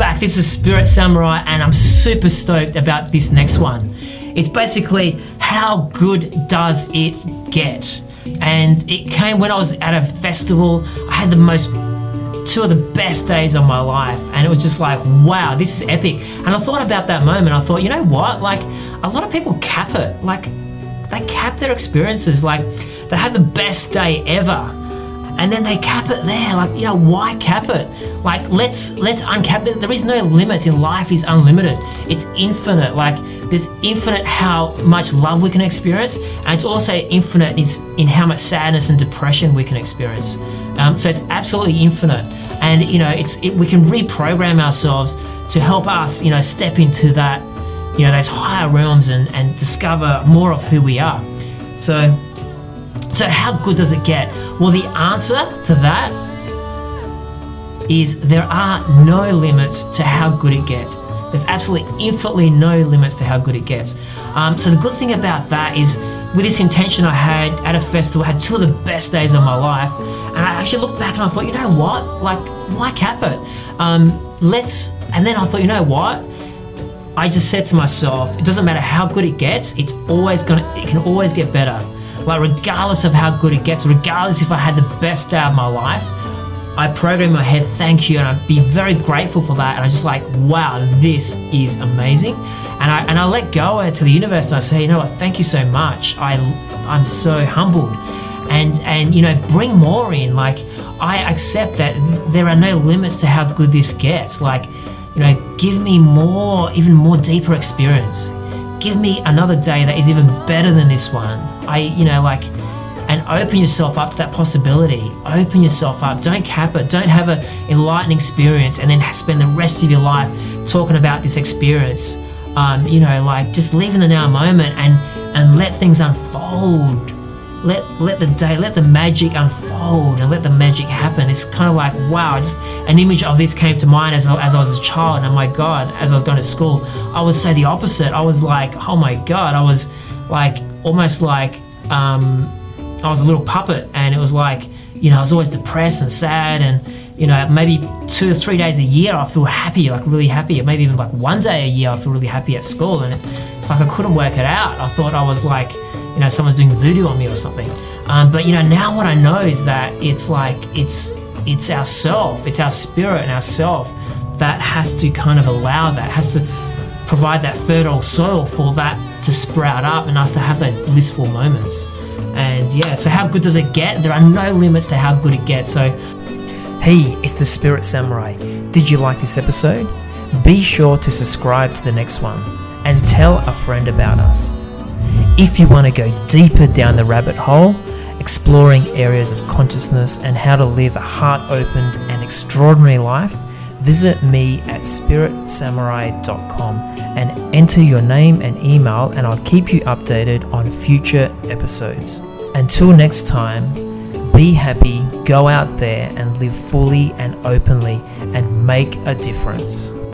back. This is Spirit Samurai, and I'm super stoked about this next one. It's basically how good does it get? And it came when I was at a festival. I had the most two of the best days of my life, and it was just like, wow, this is epic. And I thought about that moment. I thought, you know what? Like, a lot of people cap it. Like, they cap their experiences. Like, they have the best day ever and then they cap it there. Like, you know, why cap it? Like, let's let's uncap it. There is no limits in life. is unlimited. It's infinite. Like, there's infinite how much love we can experience, and it's also infinite is in how much sadness and depression we can experience. Um, so it's absolutely infinite, and you know, it's it, we can reprogram ourselves to help us, you know, step into that, you know, those higher realms and and discover more of who we are. So so, how good does it get? Well, the answer to that is there are no limits to how good it gets. There's absolutely infinitely no limits to how good it gets. Um, so, the good thing about that is, with this intention I had at a festival, I had two of the best days of my life. And I actually looked back and I thought, you know what? Like, why cap it? Um, let's, and then I thought, you know what? I just said to myself, it doesn't matter how good it gets, it's always gonna, it can always get better. Like, regardless of how good it gets, regardless if I had the best day of my life, I program my head, thank you, and I'd be very grateful for that. And I'm just like, wow, this is amazing. And I and I let go to the universe and I say, you know what, thank you so much. I I'm so humbled. And and you know, bring more in. Like I accept that there are no limits to how good this gets. Like, you know, give me more, even more deeper experience give me another day that is even better than this one. I, you know, like, and open yourself up to that possibility. Open yourself up. Don't cap it. Don't have an enlightening experience and then spend the rest of your life talking about this experience. Um, you know, like just live in the now moment and and let things unfold let let the day, let the magic unfold and let the magic happen. It's kind of like wow, just an image of this came to mind as, as I was a child, and my God, as I was going to school, I would say the opposite. I was like, oh my God, I was like almost like um, I was a little puppet, and it was like you know I was always depressed and sad and you know, maybe two or three days a year I feel happy, like really happy. Or maybe even like one day a year I feel really happy at school. And it's like I couldn't work it out. I thought I was like, you know, someone's doing voodoo on me or something. Um, but you know, now what I know is that it's like it's it's our self, it's our spirit and our self that has to kind of allow that, has to provide that fertile soil for that to sprout up and us to have those blissful moments. And yeah, so how good does it get? There are no limits to how good it gets. So Hey, it's the Spirit Samurai. Did you like this episode? Be sure to subscribe to the next one and tell a friend about us. If you want to go deeper down the rabbit hole, exploring areas of consciousness and how to live a heart opened and extraordinary life, visit me at spiritsamurai.com and enter your name and email, and I'll keep you updated on future episodes. Until next time, be happy, go out there and live fully and openly and make a difference.